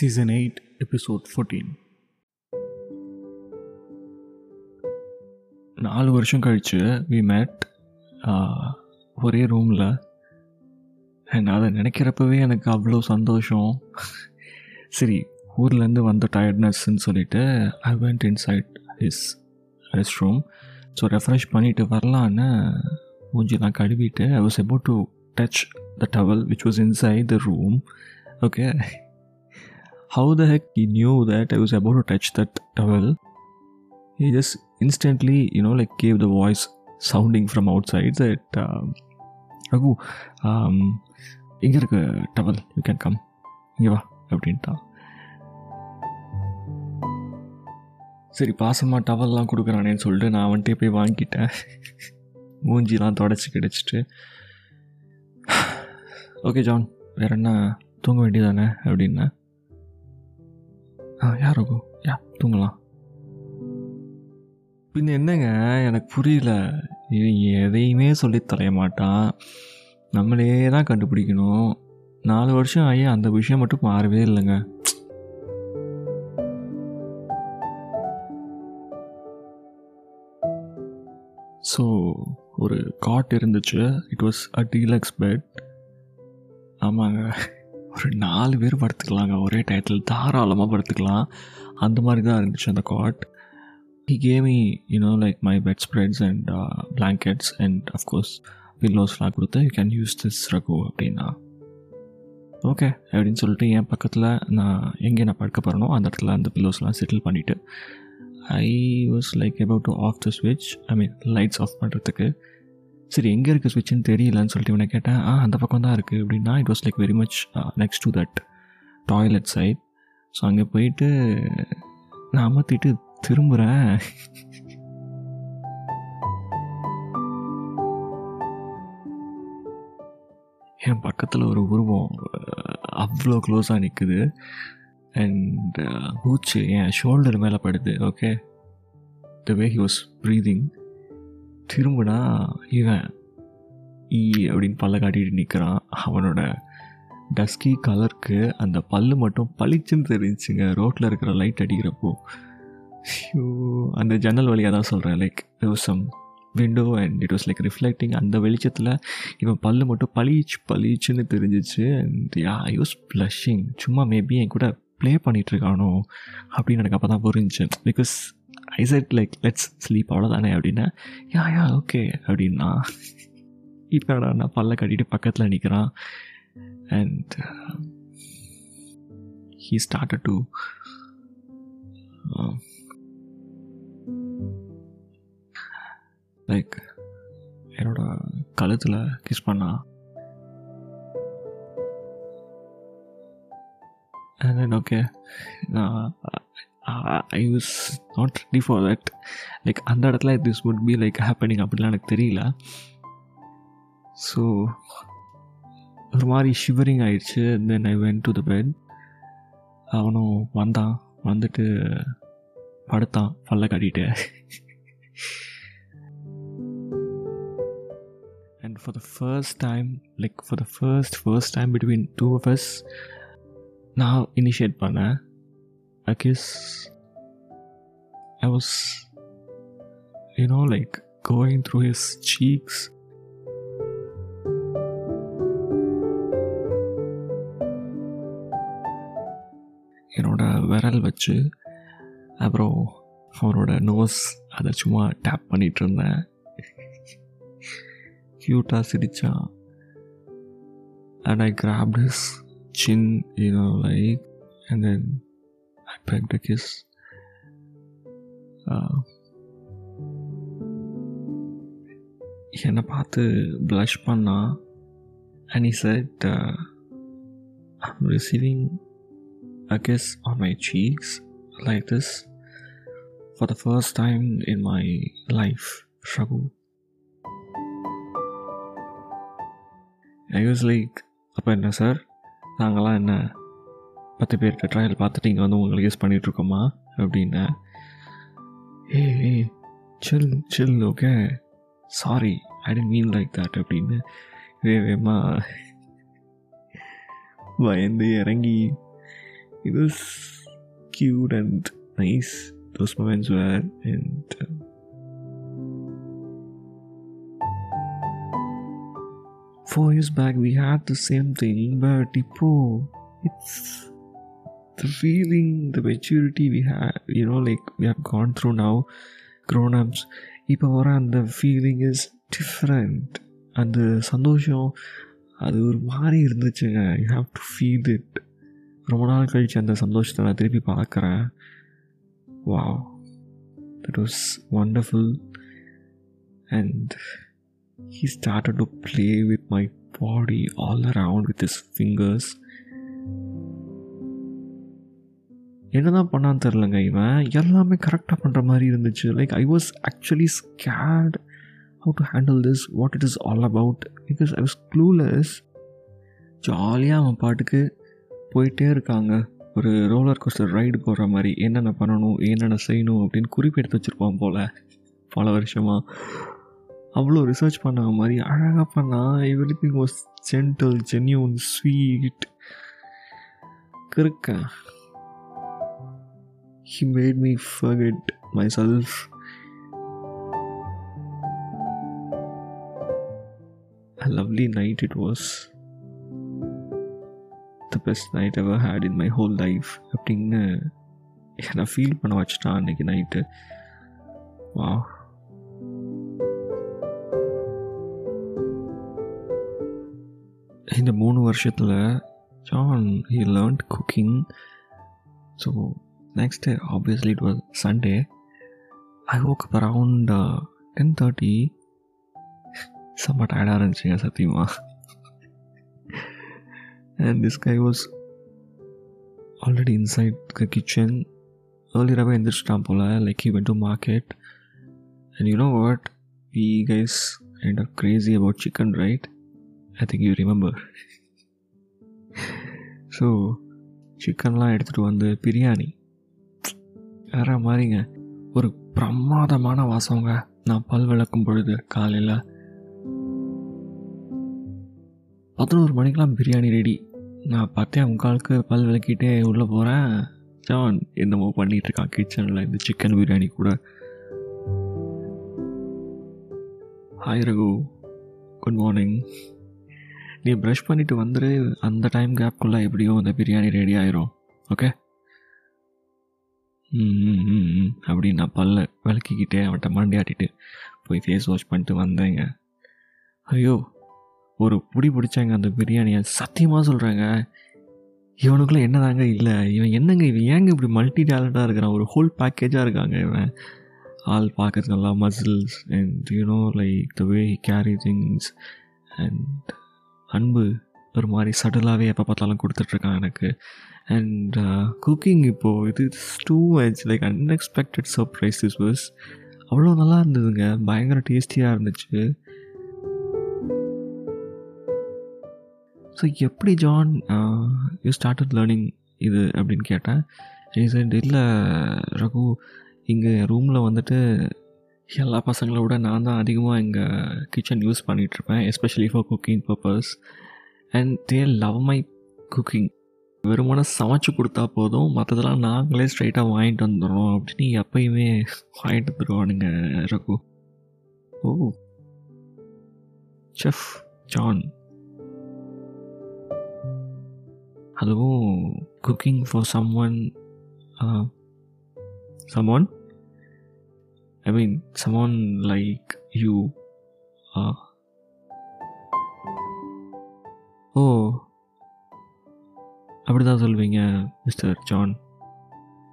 Season 8, Episode 14. நாலு வருஷம் கழிச்சு வி மேட் ஒரே ரூமில் அண்ட் அதை நினைக்கிறப்பவே எனக்கு அவ்வளோ சந்தோஷம். சரி ஊர்லேருந்து வந்த டயர்ட்னஸ்ன்னு சொல்லிட்டு I went inside his rest room so refresh பண்ணிவிட்டு வரலான்னு மூஞ்சிலாம் கழுவிட்டு I was about to touch the towel which was inside the room okay how the heck he knew that I was about to touch that towel? He just instantly, you know, like gave the voice sounding from outside that, um, Raghu இங்கே இருக்கு towel you can come இங்கே வா அப்படின்ட்டான் சரி பாசமாக டவல்லாம் கொடுக்குறானேன்னு சொல்லிட்டு நான் வந்துட்டே போய் வாங்கிட்டேன் மூஞ்சிலாம் தொடச்சி கிடச்சிட்டு ஓகே ஜான் வேற என்ன தூங்க வேண்டியதானே அப்படின்னா ஆ யார் ரகு யா தூங்கலாம் பின்ன என்னங்க எனக்கு புரியல எதையுமே சொல்லி தொலைய மாட்டான் நம்மளே தான் கண்டுபிடிக்கணும் நாலு வருஷம் ஆகி அந்த விஷயம் மட்டும் மாறவே இல்லைங்க ஸோ ஒரு காட் இருந்துச்சு it was a deluxe bed ஆமாங்க ஒரு நாலு பேர் படுத்துக்கலாங்க. ஒரே டயத்தில் தாராளமாக படுத்துக்கலாம். அந்த மாதிரி தான் இருந்துச்சு அந்த cot he came you know like my bedspreads and blankets and of course பில்லோஸ்லாம் கொடுத்து you can use this Raghu அப்படின்னா. ஓகே அப்படின்னு சொல்லிட்டு என் பக்கத்தில் நான் எங்கே நான் படுக்க போகிறனோ அந்த இடத்துல அந்த பில்லோஸ்லாம் செட்டில் பண்ணிவிட்டு I was like about to off the ஸ்விட்ச் ஐ மீன் லைட்ஸ் ஆஃப் பண்ணுறதுக்கு சரி எங்கே இருக்குது சுவிட்சுன்னு தெரியலன்னு சொல்லிட்டு இவனை கேட்டேன் ஆ அந்த பக்கம் தான் இருக்குது அப்படின்னா it was like very much next to that toilet side so அங்கே போயிட்டு நான் அமர்த்திட்டு திரும்புகிறேன் என் பக்கத்தில் ஒரு உருவம் uh, அவ்வளோ க்ளோஸாக நிற்குது அண்ட் பூச்சு uh, என் ஷோல்டர் மேலே படுது okay the way he was breathing திரும்பினா இவன் ஈ அப்படின்னு பல்ல காட்டிட்டு நிற்கிறான் அவனோட டஸ்கி கலருக்கு அந்த பல்லு மட்டும் பளிச்சுன்னு தெரிஞ்சுங்க. ரோட்டில் இருக்கிற லைட் அடிக்கிறப்போ. ஷோ அந்த ஜன்னல் வழியாக தான் சொல்கிறேன் like some window and it was like reflecting அந்த வெளிச்சத்தில் இவன் பல்லு மட்டும் பளிச்சு பளிச்சுன்னு தெரிஞ்சிச்சு. And yeah I was blushing சும்மா மேபி என் கூட ப்ளே பண்ணிகிட்ருக்கானோ அப்படின்னு எனக்கு அப்போ தான் புரிஞ்சு. Because I said like let's sleep அவ்வளோதானே அப்படின்னா யா யா ஓகே அப்படின்னா இப்போ நான் பல்ல கட்டிட்டு பக்கத்தில் நிற்கிறான் and he uh, start to like uh, என்னோட கழுத்தில் கிஸ் பண்ணா. And then okay I was not ready for that like அந்த இடத்துல this would be like happening அப்படிலாம் எனக்கு தெரியல. ஸோ ஒரு மாதிரி ஷிவரிங் ஆயிடுச்சு. Then I went to the bed அவனும் வந்தான். வந்துட்டு படுத்தான். பல்ல கட்டிட்டு. And for the first time like for the first first time between two of us நான் இனிஷியேட் பண்ணேன். I guess I was, you know, like going through his cheeks. என்னோட விரல் வச்சு அப்புறம் அவரோட நோஸ் அதை சும்மா டேப் பண்ணிகிட்டு இருந்தேன் க்யூட்டாக சிரித்தான் and I grabbed his chin you know like and then I begged a kiss. என்னை பார்த்து ப்ளஷ் பண்ணா and he said uh, I'm receiving a kiss on my cheeks like this for the first time in my life, Shragu. I was like, அப்போ என்ன sir நாங்களாம் என்ன பத்து பேர்கிட்ட trial பார்த்துட்டு இங்கே வந்து உங்களுக்கு யூஸ் பண்ணிகிட்ருக்கோமா அப்படின்னு. ஏ ஏ chill chill okay sorry I didn't mean like that அப்படின்னு வேகமாக பயந்து இறங்கி இது was and nice those those were and four uh, back years back we had the same thing but it's the feeling the maturity we have you know like we have gone through now grown-ups இப்போ வர அந்த feeling is different அந்த சந்தோஷம் அது ஒரு மாதிரி இருந்துச்சுங்க you have to feel it ரொம்ப நாள் கழிச்சு அந்த சந்தோஷத்தை நான் திருப்பி பார்க்குறேன் wow that was wonderful and he started to play with my body all around with his என்ன என்னதான் பண்ணான்னு தெரிலங்க இவன். எல்லாமே கரெக்டாக பண்ணுற மாதிரி இருந்துச்சு. Like I was actually scared how to handle this what it is all about because I was clueless ஜாலியாக அவன் பாட்டுக்கு போயிட்டே இருக்காங்க. ஒரு ரோலர் கோஸ்டர் ரைடு போடுற மாதிரி. என்னென்ன பண்ணணும் என்னென்ன செய்யணும் அப்படின்னு குறிப்பு எடுத்து வச்சுருப்பான் போல். பல வருஷமாக அவ்வளோ ரிசர்ச் பண்ண மாதிரி அழகாக பண்ணால் everything was gentle genuine sweet கிருக்க he made me forget myself. A lovely night it was. The best night ever had in my whole life அப்படின்னு என்னை ஃபீல் பண்ண வச்சுட்டான் அன்னைக்கு நைட்டு வா இந்த மூணு வருஷத்தில் John he learned cooking so next day obviously it was sunday i woke up around uh, 10.30 செம்ம டயர்டாக இருந்துச்சுங்க சத்தியமா and this guy was already inside the kitchen earlier எந்திரிச்சிட்டான் போல like he went to market and you know what we guys kind of crazy about chicken right i think you remember so சிக்கன்லாம் எடுத்துகிட்டு வந்து பிரியாணி வேற மாதிரிங்க. ஒரு பிரமாதமான வாசங்க நான் பல் விளக்கும் பொழுது காலையில். பதினோரு மணிக்கெலாம் பிரியாணி ரெடி நான் பார்த்தேன் முக்காலுக்கு பல் விளக்கிட்டே உள்ளே போகிறேன் ஜான் என்னமோ பண்ணிகிட்டு இருக்கான். கிச்சனில் இந்த சிக்கன் பிரியாணி கூட. ஹாய் ரகு. குட் மார்னிங் நீ ப்ரஷ் பண்ணிவிட்டு வந்துடு அந்த டைம் கேப்குள்ளே எப்படியும் அந்த பிரியாணி ரெடி ஆயிரும். ஓகே ம் அப்படின்னு நான் பல்ல விளக்கிக்கிட்டே அவன்கிட்ட மண்டையாட்டிட்டு போய் ஃபேஸ் வாஷ் பண்ணிட்டு வந்தேங்க. ஐயோ ஒரு பிடி பிடிச்சாங்க அந்த பிரியாணியை. சத்தியமாக சொல்கிறேங்க இவனுக்குள்ளே என்னதாங்க இல்லை? இவன் என்னங்க இவன்? ஏங்க இப்படி மல்டி டேலண்டாக இருக்கிறான்? ஒரு ஹோல் பேக்கேஜாக இருக்காங்க இவன். ஆள் பார்க்கறது நல்லா muscles and you know like the way carry things and அன்பு ஒரு மாதிரி சடலாகவே எப்போ பார்த்தாலும் கொடுத்துட்ருக்கான் எனக்கு. அண்ட் குக்கிங் இப்போது இது too much like unexpected surprise this was அவ்வளோ நல்லா இருந்ததுங்க. பயங்கர டேஸ்டியாக இருந்துச்சு. ஸோ எப்படி ஜான் யூ ஸ்டார்டட் லேர்னிங் இது அப்படின்னு கேட்டேன். ரீசன்ட் இல்லை ரகு இங்கே ரூமில் வந்துட்டு எல்லா பசங்களை விட நான் தான் அதிகமாக இங்கே kitchen use பண்ணிகிட்ருப்பேன் especially for cooking purpose and they love my cooking வெறுமனை சமைச்சு கொடுத்தா போதும். மற்றதெல்லாம் நாங்களே ஸ்ட்ரைட்டாக வாங்கிட்டு வந்துடுறோம் அப்படின்னு எப்பயுமே வாங்கிட்டு வந்துடுவானுங்க ரகு. ஓ. Chef John. அதுவும் cooking for someone someone I mean someone like you ஓ. அப்படி தான் சொல்வீங்க mister John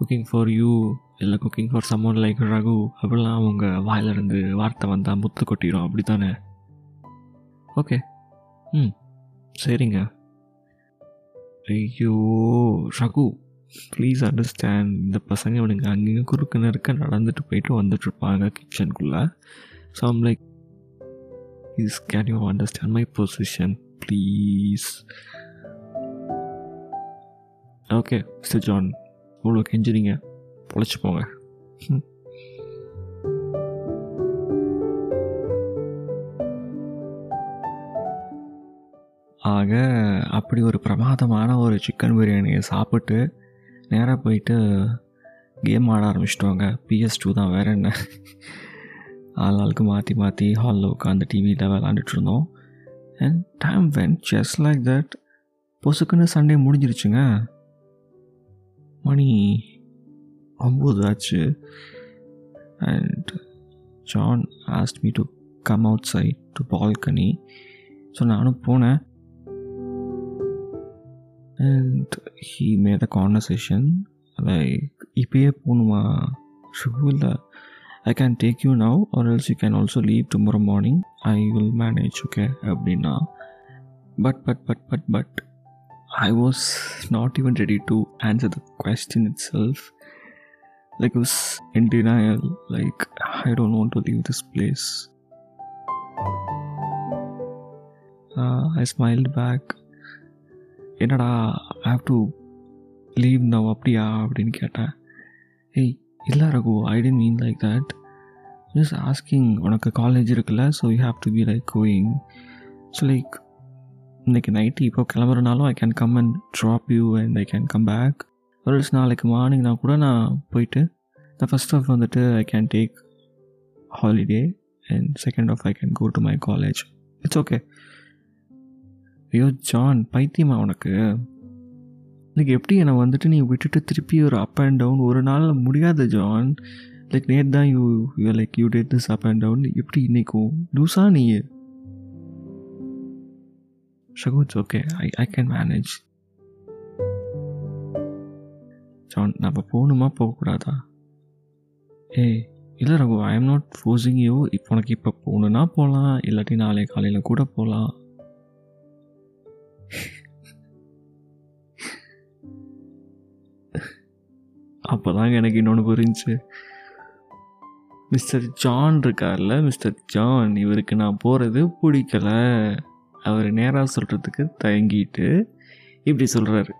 cooking for you இல்லை cooking for someone like Raghu அப்படிலாம் அவங்க வாயிலிருந்து வார்த்தை வந்தால் முத்து கொட்டிடும் அப்படி தானே ஓகே ம். சரிங்க. ஐயோ ரகு ப்ளீஸ் அண்டர்ஸ்டாண்ட் இந்த பசங்க இவனுங்க அங்கங்கே குறுக்கு நெருக்க நடந்துட்டு போயிட்டு வந்துட்டுருப்பாங்க கிச்சனுக்குள்ளே so I'm like please can you understand my position please okay mister John இவ்வளோ கெஞ்சுறீங்க பொழைச்சி போங்க. ஆக அப்படி ஒரு பிரமாதமான ஒரு சிக்கன் பிரியாணியை சாப்பிட்டு நேராக போயிட்டு கேம் ஆட ஆரம்பிச்சிட்டோங்க. பிஎஸ் டூ தான் வேறு என்ன? ஆள் ஆளுக்கு மாற்றி மாற்றி ஹாலில் உட்காந்து டிவியில் விளாண்டுட்டு இருந்தோம். And time when just like that பொசுக்குன்னு சண்டே முடிஞ்சிருச்சுங்க. மணி ஒம்பது ஆச்சு. And John asked me to come outside to balcony so நானும் போனேன். And he made a conversation like இப்பயே போகணுமா ஷூ இல்லை. I can take you now or else you can also leave tomorrow morning I will manage okay அப்படின்னா. But but but but but I was not even ready to answer the question itself like I was in denial like i don't want to leave this place. Uh, i smiled back. என்னடா I have to leave now அப்படியா? அப்படின்னு கேட்டேன். ஏய் இல்லை Raghu I didn't mean like that just asking உனக்கு college இருக்குல்ல so you have to be like going so like இன்னைக்கு நைட்டு இப்போ கிளம்புறனாலும் I can come and drop you and I can come back ஒரு நாளைக்கு மார்னிங் நான் கூட நான் போயிட்டு நான் ஃபஸ்ட் ஆஃப் வந்துட்டு I can take holiday and second half I can go to my college it's okay ஐயோ ஜான் பைத்தியமா உனக்கு? லைக் எப்படி என்னை வந்துட்டு நீ விட்டுட்டு திருப்பி ஒரு அப் அண்ட் டவுன் ஒரு நாள் முடியாது ஜான் லைக் நேற்று தான் you you like you did this up and down எப்படி இன்னைக்கும்? லூஸா நீ. ஷகு it's okay I I can manage John நம்ம போகணுமா? போகக்கூடாதா? ஏய் இல்லை Raghu I am not forcing you இப்போ உனக்கு இப்போ போகணுன்னா போகலாம். இல்லாட்டி நாளை காலையில் கூட போகலாம். அப்போ தாங்க எனக்கு இன்னொன்று புரிஞ்சு. மிஸ்டர் ஜான் இருக்கார்ல? மிஸ்டர் ஜான் இவருக்கு நான் போகிறது பிடிக்கல. அவர் நேராக சொல்கிறதுக்கு தயங்கிட்டு இப்படி சொல்கிறாரு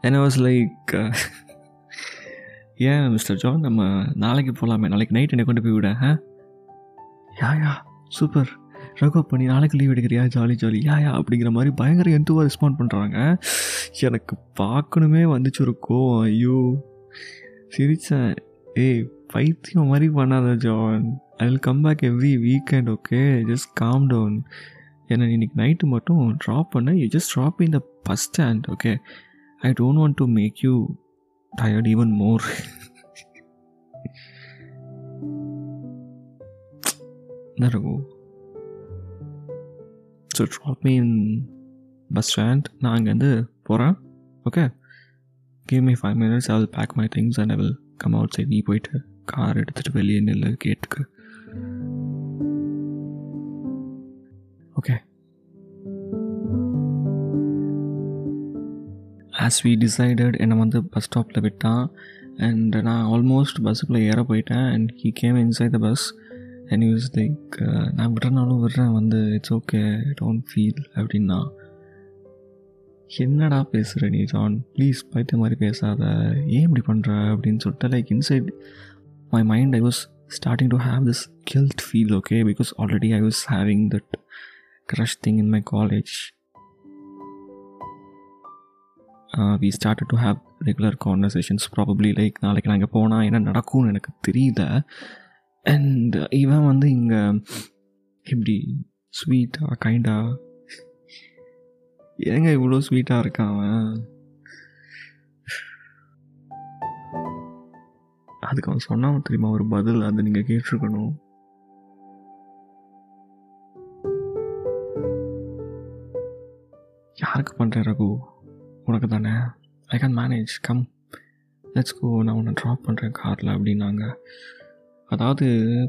அண்ட் வாஸ் லைக் ஏன் மிஸ்டர் ஜான் நம்ம நாளைக்கு போகலாமே நாளைக்கு நைட் என்னை கொண்டு போய் விட யா யா சூப்பர் ரகு பண்ணி நாளைக்கு லீவ் எடுக்கிறியா? Jolly jolly. யா யா அப்படிங்கிற மாதிரி பயங்கர எந்துவாக ரெஸ்பாண்ட் பண்ணுறாங்க எனக்கு பார்க்கணுமே வந்துச்சு ஒரு கோவம் ஐயோ. சிரித்தேன் ஏய் பைத்தியம் மாதிரி பண்ணாத John I will come back every weekend okay just calm down என்னை இன்னைக்கு நைட்டு மட்டும் ட்ராப் பண்ண. You just drop in the bus stand okay I don't want to make you tired even more. there you go. So drop me in bus stand. நான் அங்கேருந்து போகிறேன் okay give me five minutes I will pack my things and I will come outside நீ போயிட்டு car எடுத்துகிட்டு வெளியே நில்லு கேட்டுக்கு as we decided என்னை வந்து பஸ் ஸ்டாப்பில் விட்டான். அண்ட் நான் ஆல்மோஸ்ட் பஸ்ஸுக்குள்ளே ஏற போயிட்டேன். And he came inside the bus and use like நான் விடுறனாலும் விடுறேன். வந்து இட்ஸ் ஓகே டோன்ட் ஃபீல் அப்படின்னா. என்னடா பேசுகிற நீ ஜான் ப்ளீஸ் பைத்த மாதிரி பேசாத. ஏன் இப்படி பண்ணுற அப்படின்னு சொல்லிட்டு like inside my mind I was starting to have this guilt feel okay because already I was having that crush thing in my college we start to have regular conversations probably like நாளைக்கு நான் இங்கே போனால் என்ன நடக்கும்னு எனக்கு தெரியல and uh, இவன் வந்து இங்கே எப்படி ஸ்வீட்டாக கைண்டாக ஏங்க இவ்வளோ ஸ்வீட்டாக இருக்கான் அவன்? அதுக்கு அவன் சொன்னான் தெரியுமா ஒரு பதில் அதை நீங்கள் கேட்டிருக்கணும்? யாருக்கு பண்ணுறேன் ரகு? உனக்கு தானே I can manage come let's go நான் உன்னை ட்ராப் பண்ணுறேன் காரில் அப்படின்னாங்க. அதாவது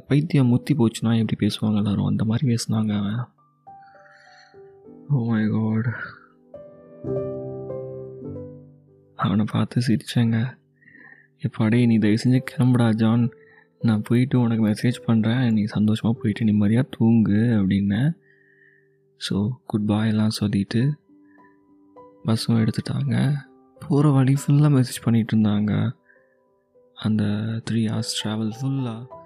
பைத்தியம் முத்தி போச்சுன்னா எப்படி பேசுவாங்க எல்லோரும்? அந்த மாதிரி பேசுனாங்க அவன். ஓ மை காட் அவனை பார்த்து சிரிச்சேங்க. எப்பாடே நீ தயவு செஞ்சு கிளம்புடா ஜான். நான் போயிட்டு உனக்கு மெசேஜ் பண்ணுறேன் நீ சந்தோஷமாக போயிட்டு நிம்மதியாக தூங்கு அப்படின்னேன். ஸோ குட் பாயெல்லாம் சொல்லிட்டு பஸ்ஸும் எடுத்துட்டாங்க. போகிற வழி ஃபுல்லாக மெசேஜ் பண்ணிகிட்டு இருந்தாங்க. அந்த த்ரீ ஹவர்ஸ் ட்ராவல் ஃபுல்லாக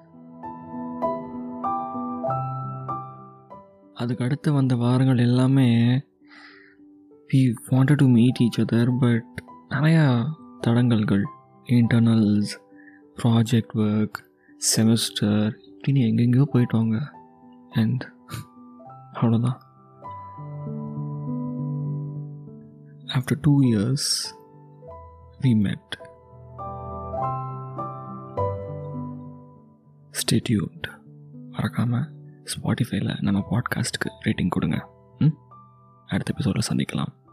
அதுக்கு அடுத்து வந்த வாரங்கள் எல்லாமே we wanted to meet each other but நிறையா தடங்கல்கள். இன்டர்னல்ஸ் ப்ராஜெக்ட் ஒர்க் செமஸ்டர் இப்படின்னு எங்கெங்கேயோ போயிட்டோங்க. அண்ட் அவ்வளோதான் after two years met. Met statute மறக்காமல் ஸ்பாட்டிஃபைல நம்ம பாட்காஸ்ட்டுக்கு ரேட்டிங் கொடுங்க. ம்? அடுத்த எபிசோடில் சந்திக்கலாம்.